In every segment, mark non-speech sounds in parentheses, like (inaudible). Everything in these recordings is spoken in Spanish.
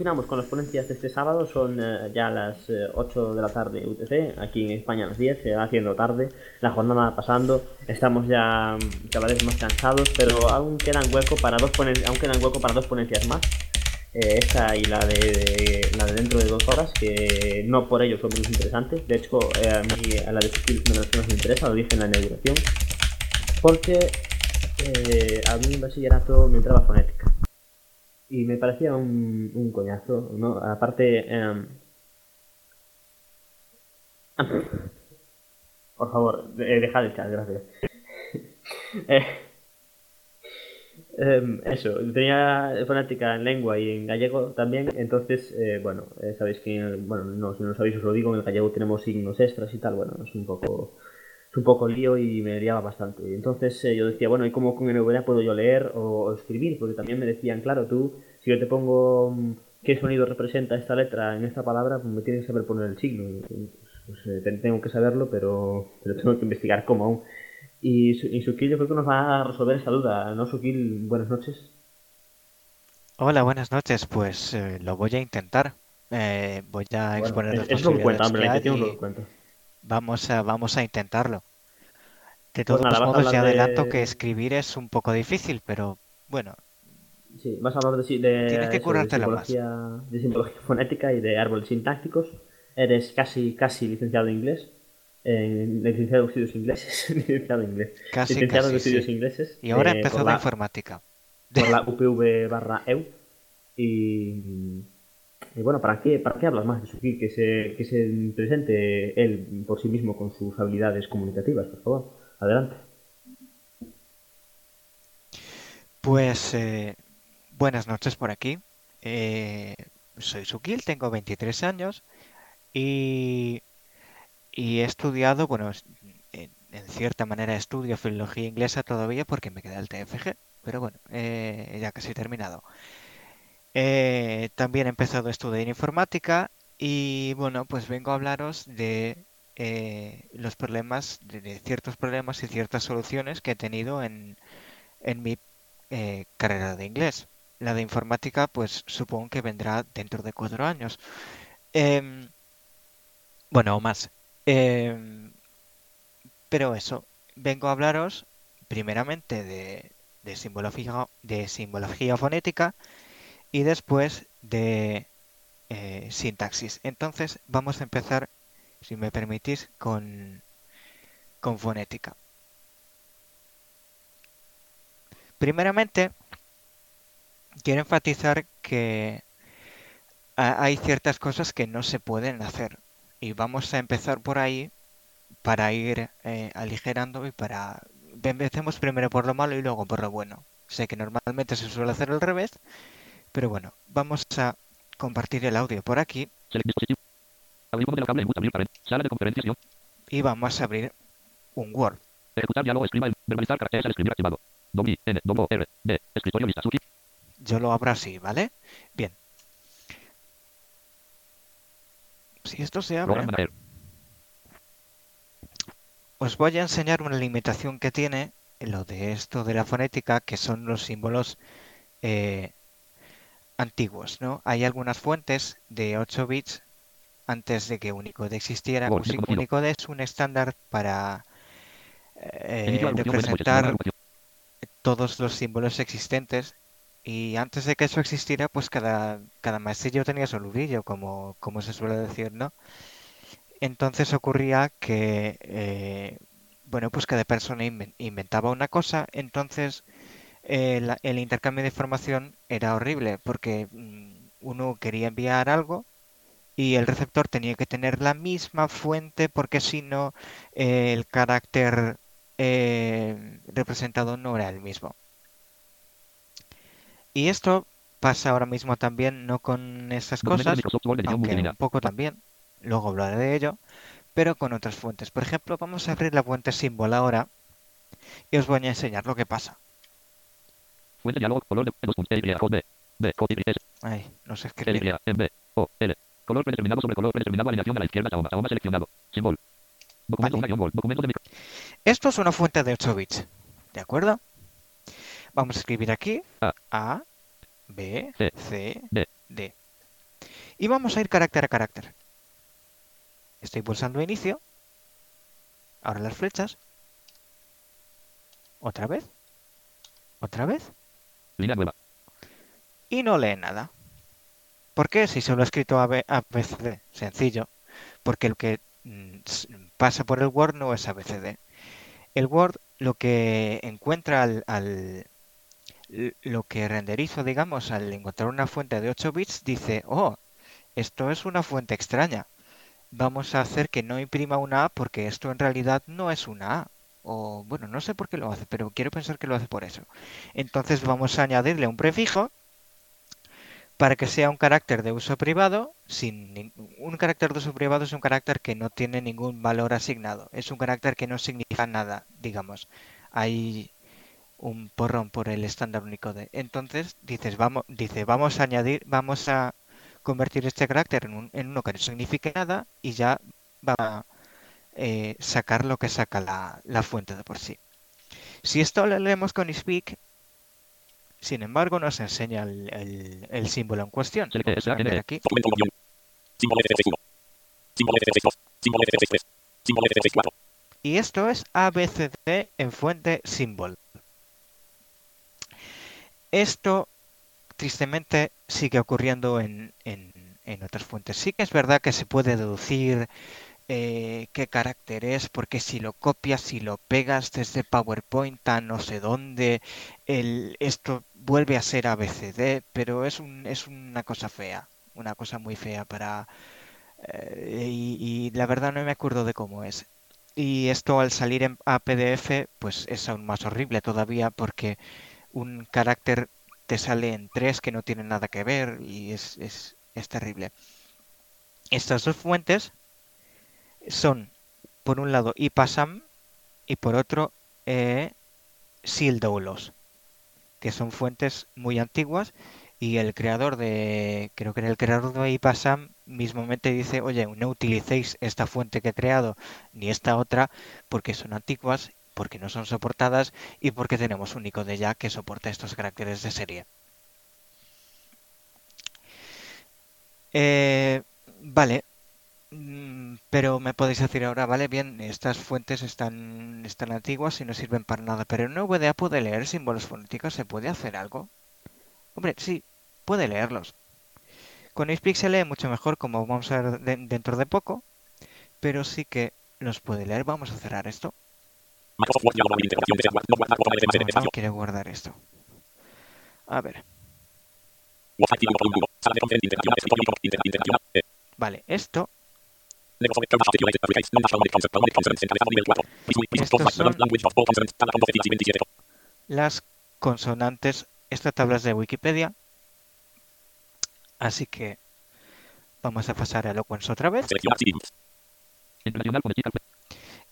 Continuamos con las ponencias de este sábado, son eh, ya las 8 de la tarde UTC, aquí en España a las 10, se va haciendo tarde, la jornada va pasando, estamos ya mm, cada vez más cansados, pero aún quedan hueco para dos aún quedan hueco para dos ponencias más. esta y la de, la de dentro de dos horas, que no por ello son menos interesantes. De hecho, a mí a la de skills menos me interesa, lo dije en la inauguración. Porque a mí en bachillerato me entraba fonética y me parecía un, un coñazo, ¿no? Aparte... Em, por favor, eh, dejad el chat, gracias. (laughs) eh, em, eso, tenía fonética en lengua y en gallego también, entonces, eh, bueno, eh, sabéis que, bueno, no, si no sabéis os lo digo, en el gallego tenemos signos extras y tal, bueno, es un poco es un poco lío y me liaba bastante. Entonces eh, yo decía, bueno, ¿y cómo con NVDA puedo yo leer o, escribir? Porque también me decían, claro, tú, si yo te pongo mm, qué sonido representa esta letra en esta palabra, pues me tienes que saber poner el signo. Pues, eh, tengo que saberlo, pero, pero tengo que investigar cómo aún. Y, y Sukil yo creo que nos va a resolver esa duda, ¿no, Sukil? Buenas noches. Hola, buenas noches. Pues eh, lo voy a intentar. voy a exponer las es, lo cuenta, hombre, la lo cuenta. Vamos a, vamos a intentarlo. De pues todos modos, ya adelanto que escribir es un poco difícil, pero bueno. Sí, vas a hablar de, simbología, de simbología fonética y de árboles sintácticos. Eres casi, casi licenciado en inglés. En, licenciado en estudios ingleses. (laughs) licenciado en inglés. Casi, licenciado en estudios ingleses. Y ahora eh, empezó la, informática. Por la (laughs) UPV barra EU. Y y bueno, ¿para qué, ¿para qué hablas más de Suki? Que se, que se presente él por sí mismo con sus habilidades comunicativas, por favor. Adelante. Pues eh, buenas noches por aquí. Eh, soy Sukil, tengo 23 años y, he estudiado, bueno, en, cierta manera estudio filología inglesa todavía porque me queda el TFG, pero bueno, eh, ya casi terminado. Eh, también he empezado a estudiar informática y bueno, pues vengo a hablaros de los problemas, de, ciertos problemas y ciertas soluciones que he tenido en, mi carrera de inglés. La de informática, pues supongo que vendrá dentro de cuatro años. Em, bueno, o más. Em, pero eso, vengo a hablaros primeramente de, de, simbología, de fonética y después de eh, sintaxis. Entonces vamos a empezar, si me permitís, con, con fonética. Primeramente, quiero enfatizar que hay ciertas cosas que no se pueden hacer. Y vamos a empezar por ahí para ir eh, aligerando y para... Empecemos primero por lo malo y luego por lo bueno. Sé que normalmente se suele hacer al revés, pero bueno, vamos a compartir el audio por aquí. Y vamos a abrir un Word. Ejecutar diálogo, escriba, verbalizar caracteres escribir activado. Domi, N, R, D, escritorio, lista. Yo lo abro así, ¿vale? Bien. Si esto se abre... Os voy a enseñar una limitación que tiene lo de esto de la fonética, que son los símbolos eh, antiguos, ¿no? Hay algunas fuentes de 8 bits antes de que Unicode existiera. Unicode es un estándar para eh, representar todos los símbolos existentes y antes de que eso existiera, pues cada, cada maestrillo tenía su lurillo, como, como se suele decir, ¿no? Entonces ocurría que, eh, bueno, pues cada persona inventaba una cosa, entonces el, intercambio de información era horrible porque mm, uno quería enviar algo y el receptor tenía que tener la misma fuente porque si no el carácter eh, representado no era el mismo. Y esto pasa ahora mismo también, no con esas cosas, aunque un poco también, luego hablaré de ello, pero con otras fuentes. Por ejemplo, vamos a abrir la fuente símbolo ahora y os voy a enseñar lo que pasa. Fuente diálogo, color de dos puntos, Y, B, B, S. Ay, no sé escribir. M, B, O, L. Color predeterminado sobre color predeterminado, alineación a la izquierda, Tahoma, Tahoma seleccionado. Symbol. Documento, vale. una documento de. Esto es una fuente de 8 bits. ¿De acuerdo? Vamos a escribir aquí A, B, C, D. D. Y vamos a ir carácter a carácter. Estoy pulsando inicio. Ahora las flechas. Otra vez. Otra vez. Línea nueva. Y no lee nada. ¿Por qué? Si solo he escrito AB ABCD. Sencillo. Porque lo que mm, pasa por el Word no es ABCD. El Word lo que encuentra al, lo que renderizo, digamos, al encontrar una fuente de 8 bits, dice, oh, esto es una fuente extraña. Vamos a hacer que no imprima una A porque esto en realidad no es una A. O bueno, no sé por qué lo hace, pero quiero pensar que lo hace por eso. Entonces vamos a añadirle un prefijo para que sea un carácter de uso privado. Sin un carácter de uso privado es un carácter que no tiene ningún valor asignado. Es un carácter que no significa nada, digamos. Hay un porrón por el estándar Unicode. Entonces dices, vamos, dice, vamos a añadir, vamos a convertir este carácter en, un- en uno que no signifique nada y ya va a eh, sacar lo que saca la, la fuente de por sí. Si esto lo leemos con Speak, sin embargo, nos enseña el, el- el símbolo en cuestión. SANE. aquí. Documento guion. Símbolo F6 Símbolo F6 2. Símbolo F6 3. Símbolo F6 4. Y esto es ABCD en fuente symbol. Esto, tristemente, sigue ocurriendo en, en- en otras fuentes. Sí que es verdad que se puede deducir eh, qué carácter es, porque si lo copias, si lo pegas desde PowerPoint a no sé dónde, esto vuelve a ser ABCD, pero es, un, es una cosa fea, una cosa muy fea para... eh, y, y la verdad no me acuerdo de cómo es. Y esto al salir en, a PDF, pues es aún más horrible todavía porque un carácter te sale en tres que no tienen nada que ver y es, es, es terrible. Estas dos fuentes son, por un lado, IPASAM y por otro, eh, Sildoulos, que son fuentes muy antiguas y el creador de, creo que era el creador de IPASAM, mismamente dice, oye, no utilicéis esta fuente que he creado ni esta otra porque son antiguas, porque no son soportadas y porque tenemos un de ya que soporta estos caracteres de serie. Eh, vale, Mm, pero me podéis decir ahora, vale, bien, estas fuentes están, están antiguas y no sirven para nada, pero en VDA puede leer símbolos fonéticos, ¿se puede hacer algo? Hombre, sí, puede leerlos. Con Speak se lee mucho mejor, como vamos a ver de- dentro de poco, pero sí que los puede leer. Vamos a cerrar esto. Microsoft Word diálogo de integración desea guardar no guardar botón de FMS no espacio. quiere guardar esto. A ver. Eh. vale, esto, Negocios de Articulated Applications. Non national concert. Round consonants. Encabezado nivel 4. Please please Estos stop. son- Language of all consonants. Tabla con 2 y 27. las consonantes, esta tabla es de Wikipedia, así que vamos a pasar a Eloquence otra vez. Internacional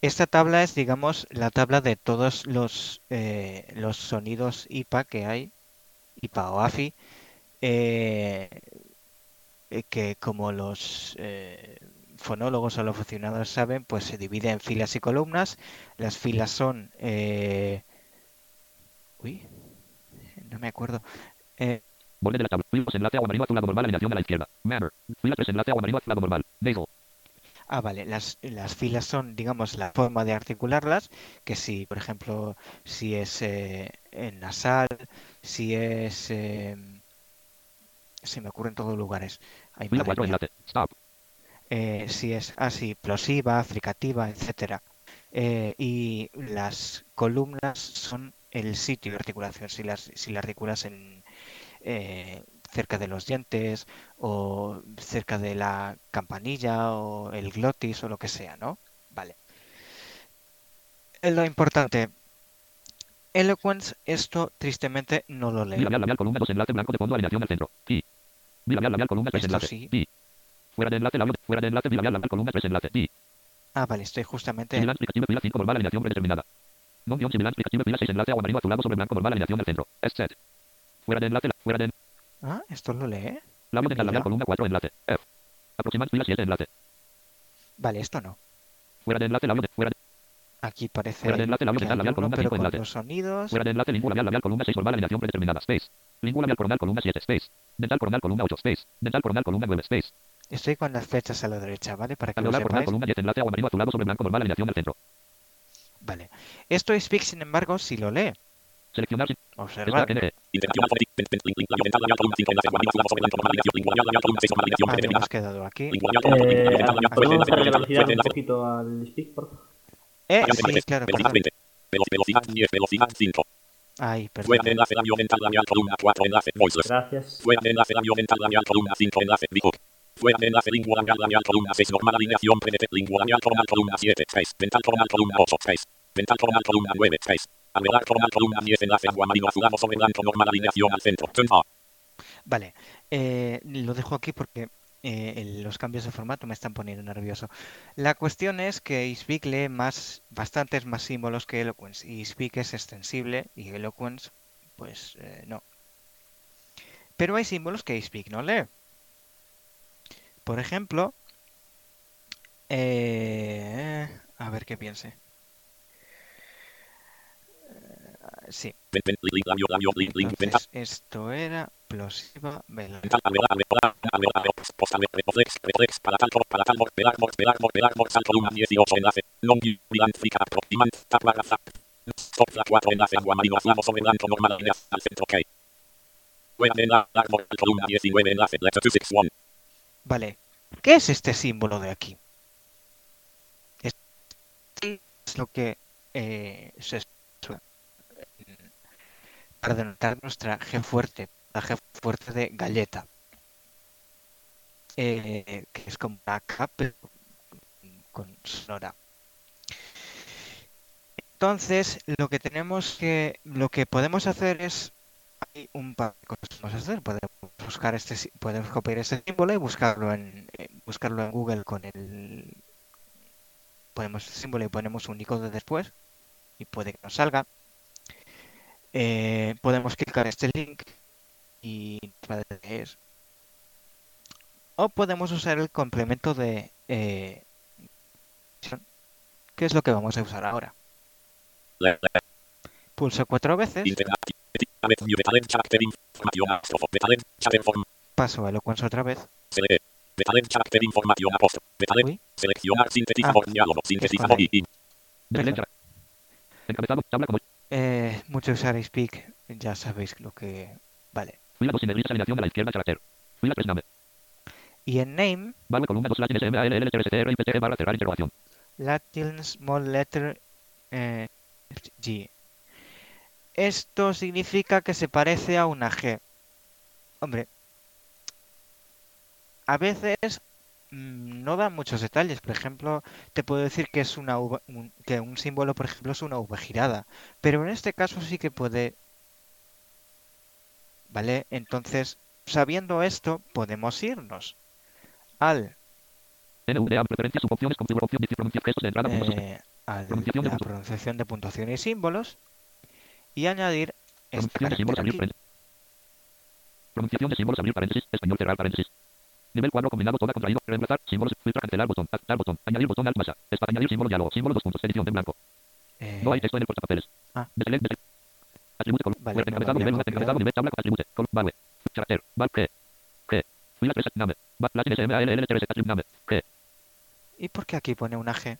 Esta tabla es, digamos, la tabla de todos los, eh, los sonidos IPA que hay, IPA o AFI, eh, eh, que como los eh, fonólogos o los aficionados saben, pues se divide en filas y columnas. Las filas son... eh, Uy, no me acuerdo. Eh, de la tabla. Filas enlace agua marino azulado normal alineación a la izquierda. Manner. Filas 3 enlace agua marino azulado normal. Nasal. Ah, vale, las, las filas son, digamos, la forma de articularlas, que si, por ejemplo, si es eh, en nasal, si es... eh, se me ocurre en todos lugares. Ay, Fila madre 4 mía. enlace. Stop. Eh, si es así, plosiva, fricativa, etcétera. Eh, y las columnas son el sitio de articulación, si las, si las articulas en, eh, cerca de los dientes o cerca de la campanilla o el glotis o lo que sea, ¿no? Vale. Lo importante, Eloquence, esto tristemente no lo lee. Bilabial labial columna 2 enlace blanco de fondo alineación al centro. I. Bilabial labial columna 3 Esto enlace. sí. I. Fuera de enlace labio. Fuera de enlace bilabial labial columna 3 enlace. I. Ah, vale, estoy justamente... Similar explicative fila 5 normal alineación predeterminada. Non guion similar explicative fila 6 enlace agua marino azulado sobre blanco normal alineación al centro. Set. Fuera de enlace. la- Fuera de Ah, esto lo lee. labio de labial columna 4 enlace. F. Aproximar fila 7 enlace. Vale, esto no. Fuera de enlace labio de fuera de, Aquí parece Fuera de enlace, labio hay labial, columna, pero cinco con enlace. los sonidos. fuera de enlace lingua labial labial columna 6 normal alineación predeterminada. Space. Lingua labial coronal columna 7 space. Dental coronal columna 8 space. Dental coronal columna 9 space. Estoy con las flechas a la derecha, ¿vale? Para que lo Alveolar coronal sepáis. columna 10 enlace agua marino azulado sobre blanco normal alineación del centro. Vale. Esto Speak, sin embargo, si lo lee. Seleccionar. Observar. Velocidad Velocidad 10, velocidad 5. Ay, enlace enlace voices. Gracias. Enlace enlace enlace columna normal alineación lingua columna coronal columna coronal Vale, eh, lo dejo aquí porque eh, los cambios de formato me están poniendo nervioso. La cuestión es que Isbic lee más, bastantes más símbolos que Eloquence. Y Isbic es extensible y Eloquence, pues eh, no. Pero hay símbolos que Isbic no lee. Por ejemplo, eh, a ver qué piense. Entonces esto era plosiva velocidad. dental alveolar alveolar alveolar alveolar post alveolar reflex reflex palatal cor palatal mor pelar mor pelar mor pelar mor sal columna 18 enlace non vigilant frica aproximant tabla zap stop la 4 enlace agua marino azulado sobre blanco normal alineación al centro ok. Fuera de enlace mor columna 19 enlace letter 261. Vale, ¿qué es este símbolo de aquí? Este es lo que eh, se para denotar nuestra G fuerte, la G fuerte de galleta, eh, que es como K pero con sonora. Entonces, lo que tenemos que, lo que podemos hacer es hay un par de cosas que podemos hacer. Podemos buscar este, podemos copiar este símbolo y buscarlo en, buscarlo en Google con el, ponemos el símbolo y ponemos un icono después y puede que nos salga. Eh, podemos clicar este link y va a es. O podemos usar el complemento de eh, que es lo que vamos a usar ahora. Pulso cuatro veces, paso a Eloquence otra vez. Uy. seleccionar sintetizador diálogo sintetizador con y Desde Perdón. Encabezado. Tabla como. Eh, mucho usar Speak, ya sabéis lo que... Vale. Fila 2 sin negrillas alineación a la izquierda carácter. Fila 3 name. Y en name, Value columna 2 slash NSM ALL TRSTR IPTE barra cerrar interrogación. Latin Small Letter eh, G. Esto significa que se parece a una G. Hombre, a veces no da muchos detalles. Por ejemplo, te puedo decir que es una V- un- que un símbolo, por ejemplo, es una V girada. Pero en este caso sí que puede. ¿Vale? Entonces, sabiendo esto, podemos irnos al NVDA preferencias subopciones gestos de entrada puntos eh, a Pronunciación de la pronunciación de puntuación y símbolos y añadir. Pronunciación de símbolos abrir paréntesis. Español cerrar paréntesis. Nivel 4 combinado toda contraído. Reemplazar símbolos. Cancelar botón. Aceptar botón. Añadir botón masa. Espacio añadir símbolo diálogo. Símbolo dos puntos. Edición en blanco. Eh, No hay texto en el portapapeles. Ah. Deselect, deselect. Atributo column. Vale, encabezado nivel 1. copiado. Encabezado nivel tabla atribute. Column value. Carácter. Val G. G. Fila 3 name. Va slash NSM ALL TRS attribute name. G. ¿Y por qué aquí pone una G?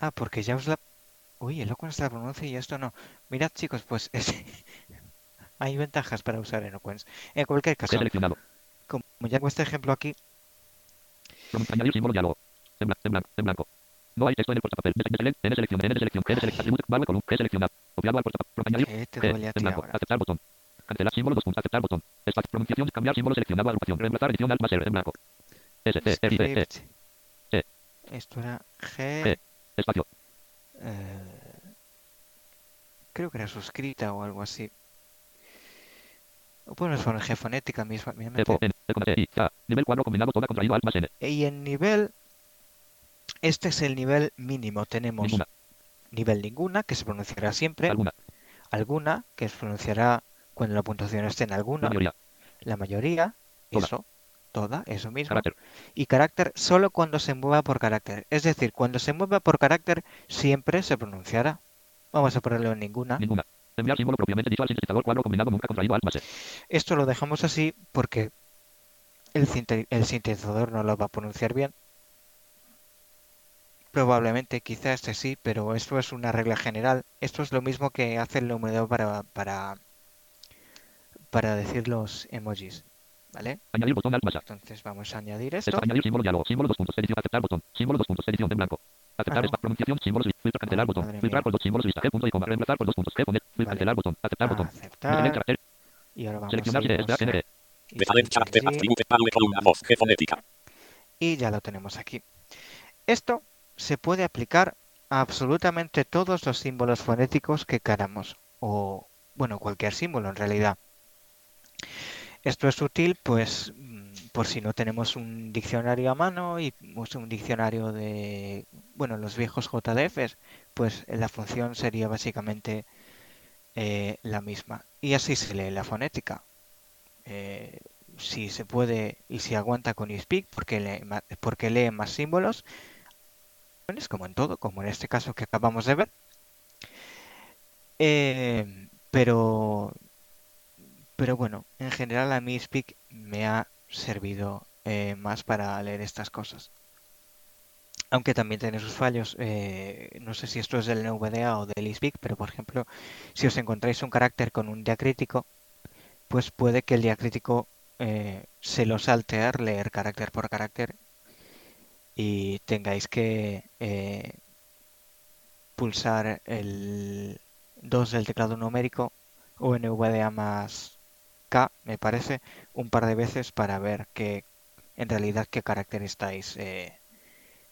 Ah, porque ya os la... Uy, Eloquence la pronuncia y esto no. Mirad chicos, pues (laughs) es- hay ventajas para usar Eloquence. En cualquier caso, seleccionado. Como ya con este ejemplo aquí, Añadir símbolo diálogo. En blanco. En blanco. En blanco. No hay texto en el portapapel. N selección. N selección. De select. Atributo. Value column. G seleccionado. Copiado al portapapel. Añadir. ¿qué te G, en blanco. ahora? Aceptar botón. Cancelar símbolo dos puntos. Aceptar botón. Espacio. Pronunciación. Cambiar símbolo seleccionado. Agrupación. Reemplazar edición alt más R en blanco. S, T, R, E. E. Esto era G. G... Espacio. eh, creo que era suscrita o algo así. Fonética misma. E, E, E, A. Nivel 4 combinado toda contraído. Y en nivel, este es el nivel mínimo. Tenemos Ninguna. nivel ninguna, que se pronunciará siempre. Alguna. Alguna, que se pronunciará cuando la puntuación esté en La alguna. mayoría. La mayoría, Toda. eso. Toda, eso mismo. Carácter. Y carácter solo cuando se mueva por carácter. Es decir, cuando se mueva por carácter siempre se pronunciará. Vamos a ponerlo en ninguna. Ninguna. Enviar símbolo propiamente dicho al sintetizador cuadro combinado nunca contraído alt más E. Esto lo dejamos así porque el, el sintetizador no lo va a pronunciar bien. Probablemente, quizá este sí, pero esto es una regla general. Esto es lo mismo que hace el numerador para, para, para decir los emojis, ¿vale? Añadir botón alt más A. Entonces vamos a añadir Esto, esto. añadir símbolo diálogo. Símbolo dos puntos. Edición aceptar botón. Símbolo dos puntos. Edición de blanco. Aceptar espacio. Pronunciación. Símbolos. Filtro cancelar botón. Filtrar por dos símbolos lista. G punto y coma. Reemplazar por dos puntos. G poner. Vale. cancelar botón. Aceptar botón. Aceptar. carácter. Y ahora vamos a Seleccionar irnos a- NE. Default character Sí. attribute value columna voz G fonética. y ya lo tenemos aquí. Esto se puede aplicar a absolutamente todos los símbolos fonéticos que queramos, o bueno, cualquier símbolo en realidad. Esto es útil, pues, por si no tenemos un diccionario a mano y pues, un diccionario de, bueno, los viejos JDFs, pues la función sería básicamente eh, la misma. Y así se lee la fonética. Eh, si se puede y si aguanta con eSpeak porque lee, ma- porque lee más símbolos, como en todo, como en este caso que acabamos de ver. Eh, pero, pero bueno, en general a mí Speak me ha servido eh, más para leer estas cosas. Aunque también tiene sus fallos. eh, no sé si esto es del NVDA o del eSpeak, pero por ejemplo, si os encontráis un carácter con un diacrítico, pues puede que el diacrítico eh, se lo saltear leer carácter por carácter y tengáis que pulsar el 2 del teclado numérico o NVDA más K, me parece, un par de veces para ver que en realidad qué carácter estáis eh,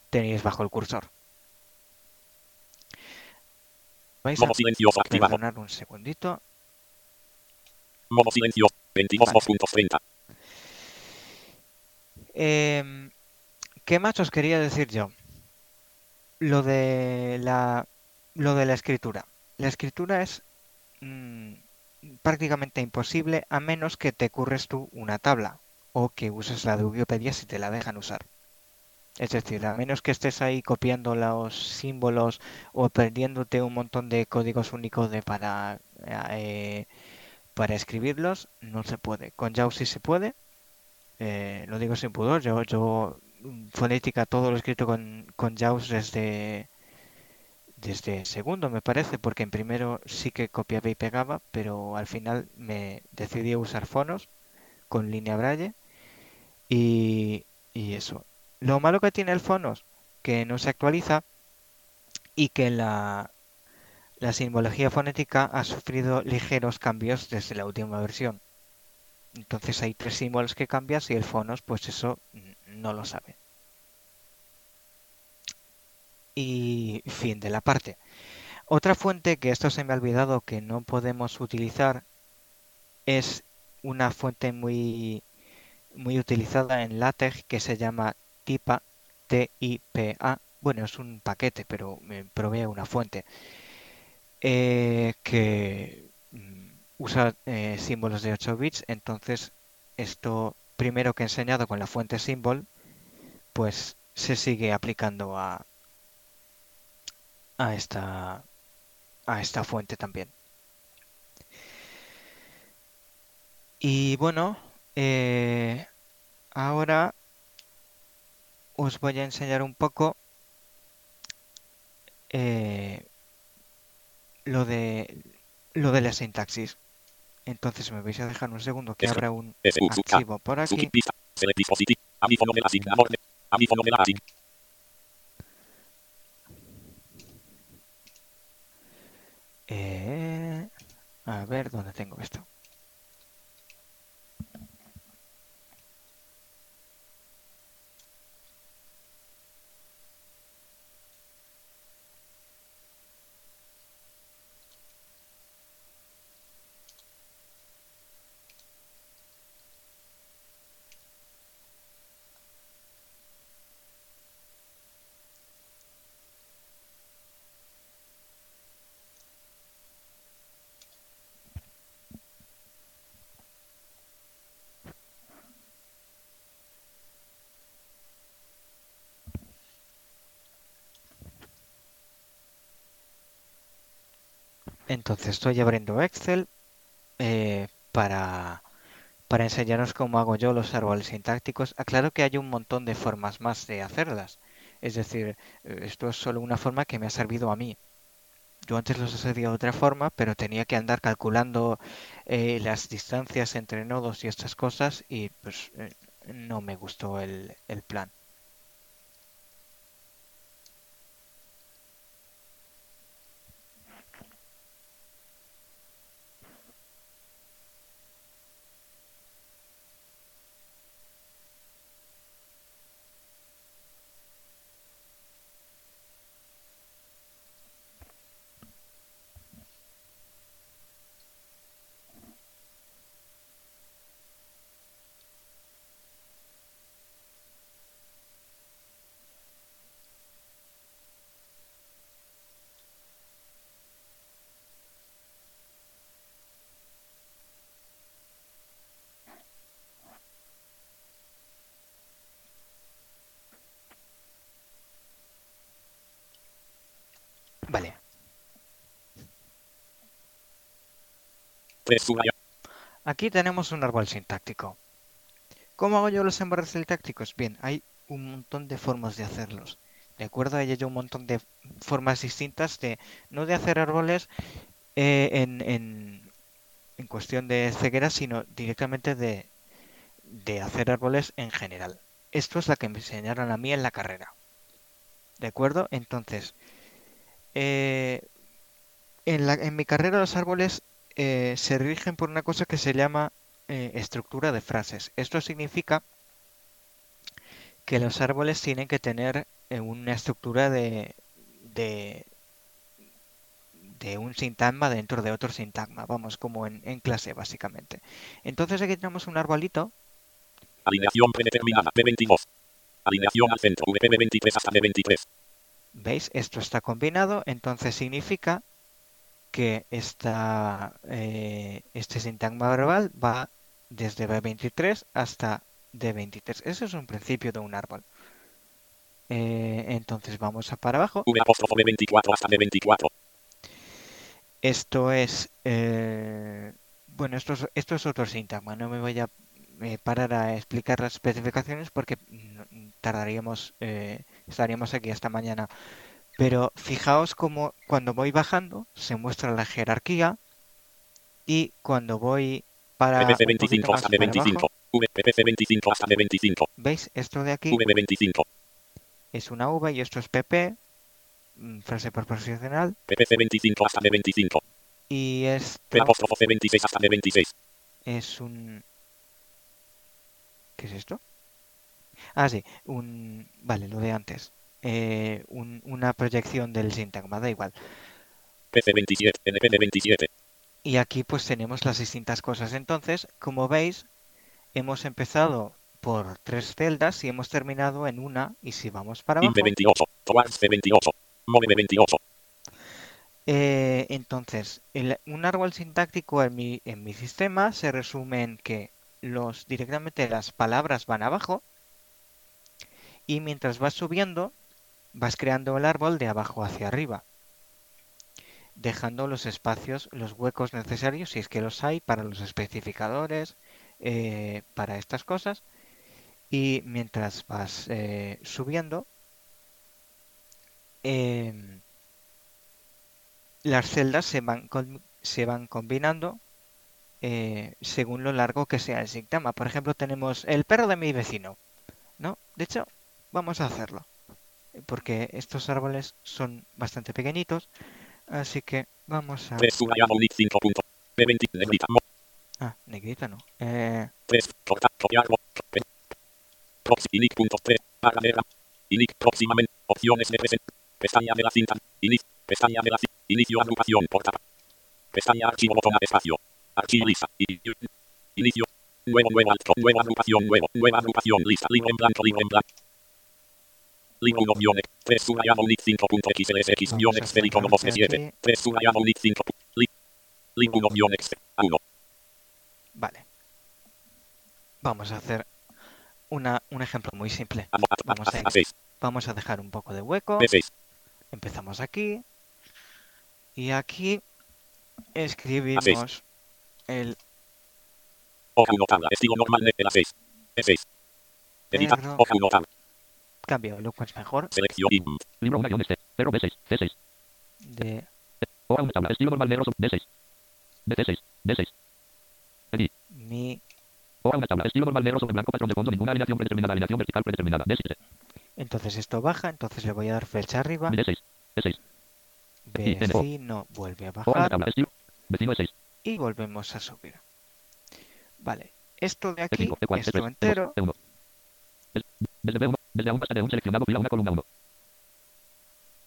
tenéis bajo el cursor. Vais a Modo silencioso activado. perdonar un segundito. Modo silencioso. 22 Vale. 2.30. Em, ¿qué más os quería decir yo? Lo de la, lo de la escritura. La escritura es mm, prácticamente imposible a menos que te curres tú una tabla o que uses la de Wikipedia si te la dejan usar. Es decir, a menos que estés ahí copiando los símbolos o perdiéndote un montón de códigos únicos de para, eh, para escribirlos, no se puede. Con JAWS sí se puede, eh, lo digo sin pudor, yo, yo mm, fonética todo lo escrito con, con JAWS desde, desde segundo, me parece, porque en primero sí que copiaba y pegaba, pero al final me decidí a usar fonos con línea braille y, eso. Lo malo que tiene el fonos, que no se actualiza y que la, la simbología fonética ha sufrido ligeros cambios desde la última versión. Entonces hay tres símbolos que cambias y el fonos, pues eso no lo sabe. Y fin de la parte. Otra fuente que esto se me ha olvidado que no podemos utilizar es una fuente muy muy utilizada en LaTeX que se llama TIPA, T-I-P-A. Bueno, es un paquete, pero me provee una fuente eh, que mm, usa eh, símbolos de 8 bits. Entonces, esto primero que he enseñado con la fuente symbol, pues se sigue aplicando a, a esta a esta fuente también. Y bueno, eh, ahora os voy a enseñar un poco eh, lo de lo de la sintaxis. Entonces me vais a dejar un segundo que abra un archivo por aquí. Suki pista. Select dispositivo. Aviso de la asignador. de- Aviso de la asign. Eh, a ver dónde tengo esto. Entonces estoy abriendo Excel eh, para, para enseñaros cómo hago yo los árboles sintácticos. Aclaro que hay un montón de formas más de hacerlas. Es decir, eh, esto es solo una forma que me ha servido a mí. Yo antes los hacía de otra forma, pero tenía que andar calculando eh, las distancias entre nodos y estas cosas y pues no me gustó el, el plan. Aquí tenemos un árbol sintáctico. ¿Cómo hago yo los árboles sintácticos? Bien, hay un montón de formas de hacerlos. ¿De acuerdo? Hay un montón de formas distintas de, no de hacer árboles eh, en, en, en cuestión de ceguera, sino directamente de, de hacer árboles en general. Esto es la que me enseñaron a mí en la carrera. ¿De acuerdo? Entonces, eh, en la, en mi carrera los árboles eh, se rigen por una cosa que se llama eh, estructura de frases. Esto significa que los árboles tienen que tener eh, una estructura de, de, de un sintagma dentro de otro sintagma, vamos, como en, en clase básicamente. Entonces aquí tenemos un arbolito, Alineación predeterminada. B22. Alineación al centro. VP 23 hasta B23. ¿veis? Esto está combinado, entonces significa que esta, eh, este sintagma verbal va desde B23 hasta D23. Eso es un principio de un árbol. Eh, entonces vamos a para abajo. V apóstrofo B24 hasta B24. Esto es, eh, bueno, esto es, esto es otro sintagma. No me voy a eh, parar a explicar las especificaciones porque tardaríamos, eh, estaríamos aquí hasta mañana. Pero fijaos cómo cuando voy bajando se muestra la jerarquía y cuando voy para poquito 25 más hasta para B25. abajo, V PPC 25 hasta B25. ¿veis? Esto de aquí V25. es una V y esto es PP, mm, frase proposicional, PPC 25 hasta B25. y P esto apóstrofo C26 hasta B26. es un... ¿Qué es esto? Ah, sí, un... Vale, lo de antes. Eh, un- una proyección del sintagma, da igual. PC27. NPD 27. Y aquí pues tenemos las distintas cosas. Entonces, como veis, hemos empezado por tres celdas y hemos terminado en una. Y si vamos para abajo, INV 28. Towards C28. Move B28. eh, entonces, el- un árbol sintáctico en mi, en mi sistema se resume en que los directamente las palabras van abajo y mientras vas subiendo vas creando el árbol de abajo hacia arriba, dejando los espacios, los huecos necesarios, si es que los hay, para los especificadores, eh, para estas cosas. Y mientras vas eh, subiendo, em, las celdas se van, se van combinando eh, según lo largo que sea el sintagma. Por ejemplo, tenemos el perro de mi vecino, ¿no? De hecho, vamos a hacerlo, porque estos árboles son bastante pequeñitos, así que vamos a... 3 subrayado unit 5 punto. B20. Negrita. Mo- Ah, negrita no. Eh, 3. Cortar. Copiar. bo- P. Prox. Inic punto 3. Barra negra. Inic. Próximamente. Opciones de. Pestaña de la cinta. Pestaña de la cinta. Inicio agrupación. Portada. Pestaña archivo botón espacio. Archivo lista. Inicio. Nuevo, nuevo, alto. Nueva agrupación, nuevo. Nueva agrupación, lista. Libro en blanco, libro en blanco. 1 guion 3 subrayado unit 5.xlsx guion Vamos a expedito cerrar como aquí. C7. 3 subrayado unit 5. Li, libro 1 guion ex. A1. vale. Vamos a hacer una, un ejemplo muy simple. Vamos a, a, a 6. vamos a dejar un poco de hueco. B6. Empezamos aquí. Y aquí escribimos el Hoja 1 tabla. Estilo normal de la 6. E6. Edita. Negro. Hoja 1 tabla. Cambio, lo cual es mejor. Libro 1 guion este. 0 B6. C6. de O a una tabla. Estilo normal negro. D6. D6. D6. Edit. mi O a una tabla. Estilo normal negro sobre blanco. Patrón de fondo. Ninguna alineación predeterminada. Alineación vertical predeterminada. D7. Entonces esto baja, entonces le voy a dar flecha arriba, D6. D6. Y, N, O. vecino vuelve a O a una bajar tabla. Estilo. Vecino E6. y volvemos a subir. Vale, esto de aquí, E5. E4. Esto E3. entero, E1. Desde B1. Desde A1 hasta D1 seleccionado fila 1 columna 1.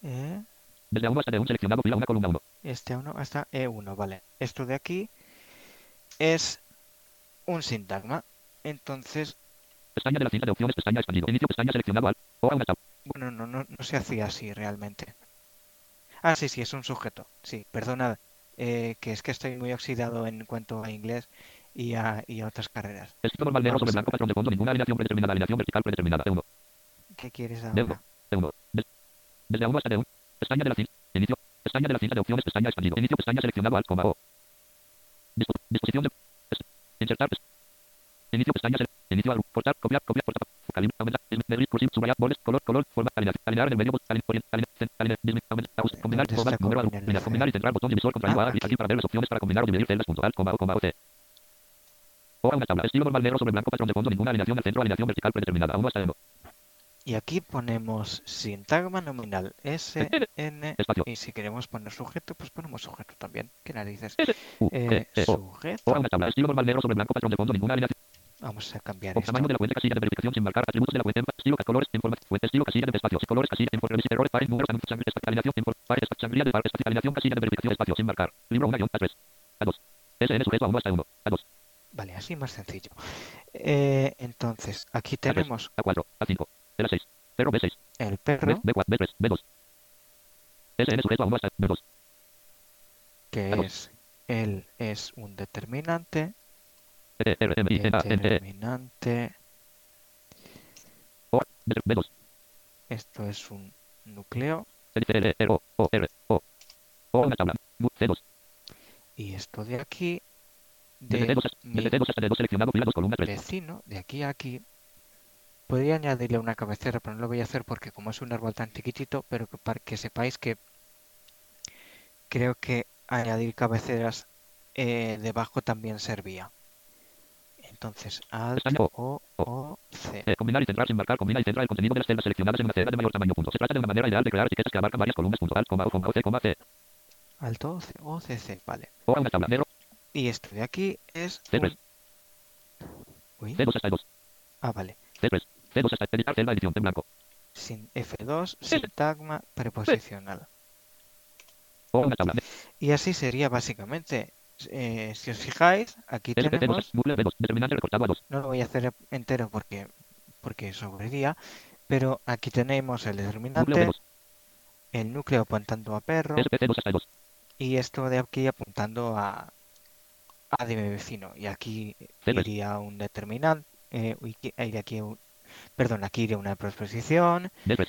eh, Desde A1 hasta D1 seleccionado fila 1 columna 1. este 1 hasta E1, vale. Esto de aquí es un sintagma. Entonces, Pestaña de la cinta de opciones. Pestaña expandido. Inicio pestaña seleccionado al. O a una tabla. bueno, no, no, no se hacía así realmente. Ah, sí, sí, es un sujeto. Sí, perdonad, eh, que es que estoy muy oxidado en cuanto a inglés y a, y a otras carreras. Normal negro sobre blanco. Patrón de fondo. Ninguna alineación predeterminada. Alineación vertical predeterminada. E1. ¿Qué quieres D1. ahora? D1. Des- Desde A1 hasta D1. Pestaña de la. Inicio. Pestaña de la cinta de opciones. Pestaña expandido. Inicio pestaña seleccionado al coma O. Dispo- disposición de. Insertar. Inicio pestaña. Inicio al. Cortar. Copiar. Copiar. Cortar. Calibre. Aumentar. Cursiv. Subrayar. Color. Color. Forma. Alinear. Alinear en el medio. bot- aline- orient- aline- cen- aline- dismi- aumentar. ajust- Combinar. ¿Dónde Format. está Número. combinar alinear, F? Combinar y centrar. Botón divisor. Contraído Ah, aquí. aquí para ver las opciones para combinar o dividir celdas. Punto. Alt. Coma. O. Coma. O. C. A una tabla. Estilo normal negro sobre blanco. Patrón de fondo. Ninguna alineación al centro. Alineación vertical predeterminada. A1 hasta D1. Y aquí ponemos sintagma nominal S, N, Espacio. y si queremos poner sujeto, pues ponemos sujeto también. ¿Qué narices? U. Eh, E. E. O. sujeto. O a una tabla. Estilo normal negro sobre blanco. Patrón de fondo. Ninguna alineación. Vamos a cambiar O esto. tamaño de la fuente casilla de verificación sin marcar atributos de la fuente estilo colores información fuente estilo casilla de espacios colores casilla info revisite errores pares números anuncios sangre espacio alineación info pares espacio sangría de pares espacio alineación casilla de verificación espacio sin marcar libro 1 guion A3 A2 SN sujeto a 1 hasta 1 A2 Vale, así más sencillo. Eh, entonces, aquí tenemos A4 A5 L 6 0 B6 el perro, B4 B3 B2 SN sujeto a 1 hasta B2 que es él es un determinante, determinante, O B- B2 esto es un núcleo, L L R O O R O. O a una tabla Nu- C2 y esto de aquí, desde de D2 hasta- mi desde D2 hasta D2 seleccionado fila 2 columna 3 vecino, de aquí a aquí, podría añadirle una cabecera, pero no lo voy a hacer porque como es un árbol tan chiquitito, pero que para que sepáis que creo que añadir cabeceras eh, debajo también servía. Entonces, Alt O O C. Eh, combinar y centrar sin marcar, combina y centra el contenido de las celdas seleccionadas en una celda de mayor tamaño. Punto. Se trata de una manera ideal de crear etiquetas que abarcan varias columnas. Punto. Alt, coma, o, coma, o, C, coma, C. Alto O C, O C C, vale. O a una tabla. Negro. Y esto de aquí es C3. un... Uy, C2 hasta 2. ah, vale. C3. C2 hasta editar celda edición en blanco. Sin F2, sintagma preposicional. O a una tabla. Y así sería básicamente. Eh, si os fijáis, aquí LP C2. tenemos, Bucle B2. Determinante recortado a 2. no lo voy a hacer entero porque porque sobraría, pero aquí tenemos el determinante, B2. el núcleo apuntando a perro SP C2 hasta 2. y esto de aquí apuntando a a de mi vecino. Y aquí C3. iría un determinante, eh, iría aquí un, perdón, aquí iría una preposición, D3.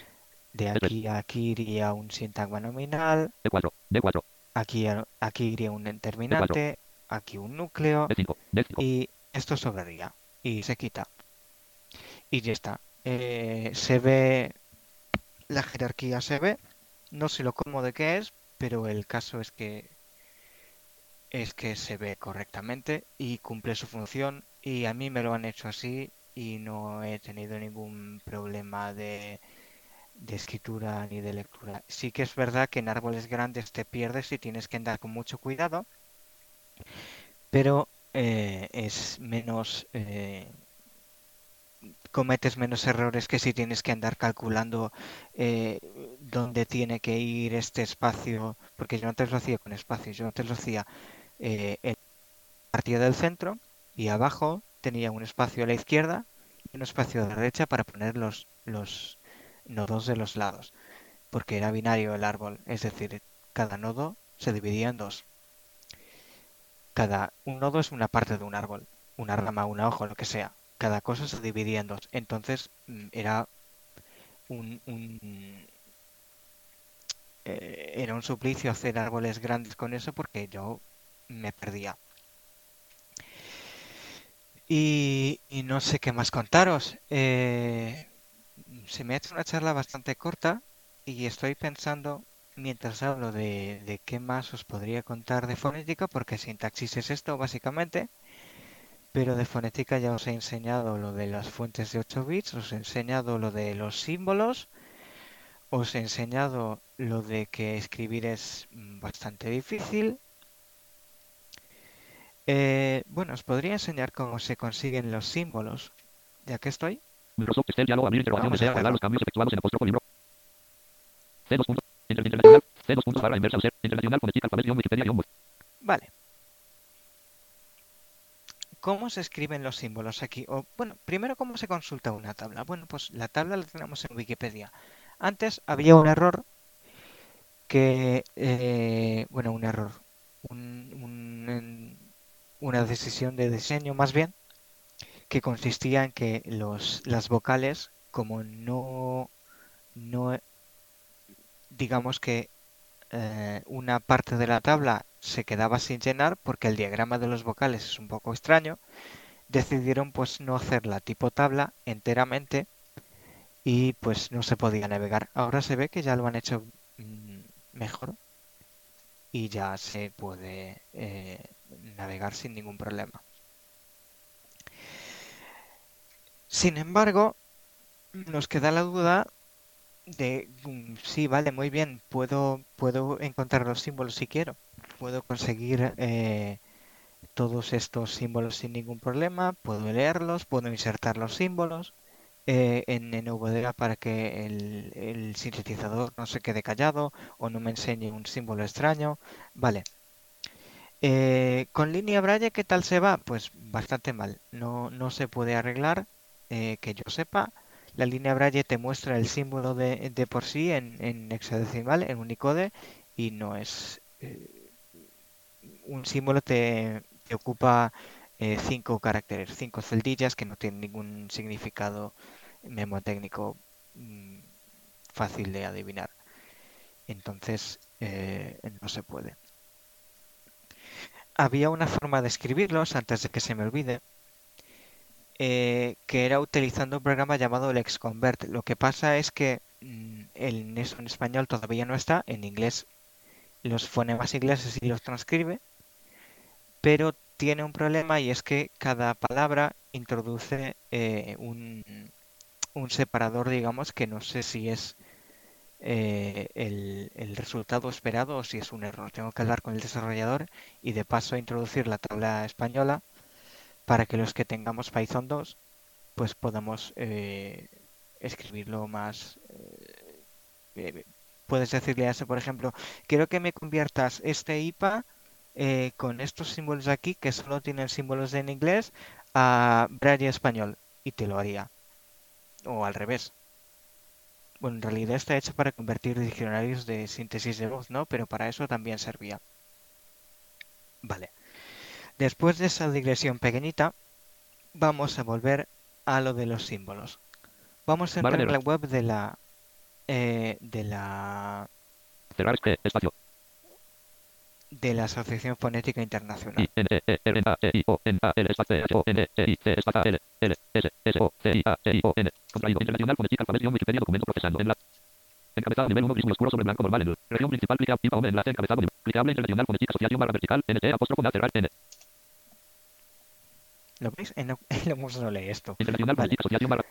de C3. aquí a aquí iría un sintagma nominal, D4. D4. aquí aquí iría un determinante, aquí un núcleo. D5. D5. y esto sobraría y se quita y ya está Eh, se ve la jerarquía se ve no sé lo cómodo que es pero el caso es que es que se ve correctamente y cumple su función y a mí me lo han hecho así y no he tenido ningún problema de de escritura ni de lectura. Sí que es verdad que en árboles grandes te pierdes y tienes que andar con mucho cuidado, pero eh, es menos eh, cometes menos errores que si tienes que andar calculando eh, dónde tiene que ir este espacio, porque yo antes lo hacía con espacios, yo antes lo hacía eh, en partida del centro y abajo tenía un espacio a la izquierda y un espacio a la derecha para poner los, los nodos de los lados, porque era binario el árbol, es decir, cada nodo se dividía en dos. Cada un nodo es una parte de un árbol, una rama, una hoja, lo que sea. Cada cosa se dividía en dos. Entonces mm, era un, un eh, era un suplicio hacer árboles grandes con eso porque yo me perdía. Y, no sé qué más contaros. Eh, se me ha hecho una charla bastante corta y estoy pensando, mientras hablo de, de qué más os podría contar de fonética, porque sintaxis es esto básicamente, pero de fonética ya os he enseñado lo de las fuentes de 8 bits, os he enseñado lo de los símbolos, os he enseñado lo de que escribir es mm, bastante difícil. Eh, bueno, os podría enseñar cómo se consiguen los símbolos, ya que estoy. Microsoft Excel, diálogo, abrir interrogación, Vamos a desea hacerlo. guardar los cambios efectuados en apóstrofo libro. C2 punto, inter- internacional, C2 puntos barra inversa, user, internacional, fonética, alfabet, guion, Wikipedia, guion, Vale. ¿Cómo se escriben los símbolos aquí? O, bueno, primero, ¿cómo se consulta una tabla? Bueno, pues la tabla la tenemos en Wikipedia. Antes había un error que, eh, bueno, un error, un- una decisión de diseño más bien, que consistía en que los, las vocales, como no, no, digamos que eh, una parte de la tabla se quedaba sin llenar porque el diagrama de los vocales es un poco extraño, decidieron pues no hacerla tipo tabla enteramente y pues no se podía navegar. Ahora se ve que ya lo han hecho mm, mejor y ya se puede eh, navegar sin ningún problema. Sin embargo, nos queda la duda de mm, sí, vale, muy bien, puedo, puedo encontrar los símbolos si quiero, puedo conseguir eh, todos estos símbolos sin ningún problema, puedo leerlos, puedo insertar los símbolos eh, en NVDA para que el, el sintetizador no se quede callado o no me enseñe un símbolo extraño, vale. Eh, con línea Braille, ¿qué tal se va? Pues bastante mal, no, no se puede arreglar, eh, que yo sepa. La línea Braille te muestra el símbolo de, de por sí en, hexadecimal, en Unicode, y no es... eh, un símbolo te ocupa eh, cinco caracteres, cinco celdillas que no tienen ningún significado memotécnico mm, fácil de adivinar. Entonces, eh, no se puede. Había una forma de escribirlos antes de que se me olvide, eh, que era utilizando un programa llamado LexConvert. Lo que pasa es que mm, el en español todavía no está, en inglés los fonemas ingleses sí los transcribe, pero tiene un problema y es que cada palabra introduce eh, un, un separador, digamos, que no sé si es eh, el, resultado esperado o si es un error. Tengo que hablar con el desarrollador y de paso introducir la tabla española para que los que tengamos Python 2 pues podamos eh, escribirlo más. eh, puedes decirle a ese, por ejemplo, quiero que me conviertas este IPA con estos símbolos aquí que solo tienen símbolos en inglés a braille español y te lo haría. O al revés. Bueno, en realidad está hecho para convertir diccionarios de síntesis de voz, ¿no? Pero para eso también servía. Vale. Después de esa digresión pequeñita, vamos a volver a lo de los símbolos. Vamos a entrar en la web de la eh, de la Cerrar este espacio. De la Asociación Fonética Internacional. E, E, E. Enlace. Encabezado nivel 1, gris muy oscuro sobre blanco normal en el. Región principal, clica, IPA, home, enlace, encabezado. Clicable, internacional, fonética, asociación, barra vertical, N, T, apóstrofo, na, cerrar, N. ¿Lo veis? En (laughs) el hemos no lee esto. Internacional, Vale. fonética, asociación, barra.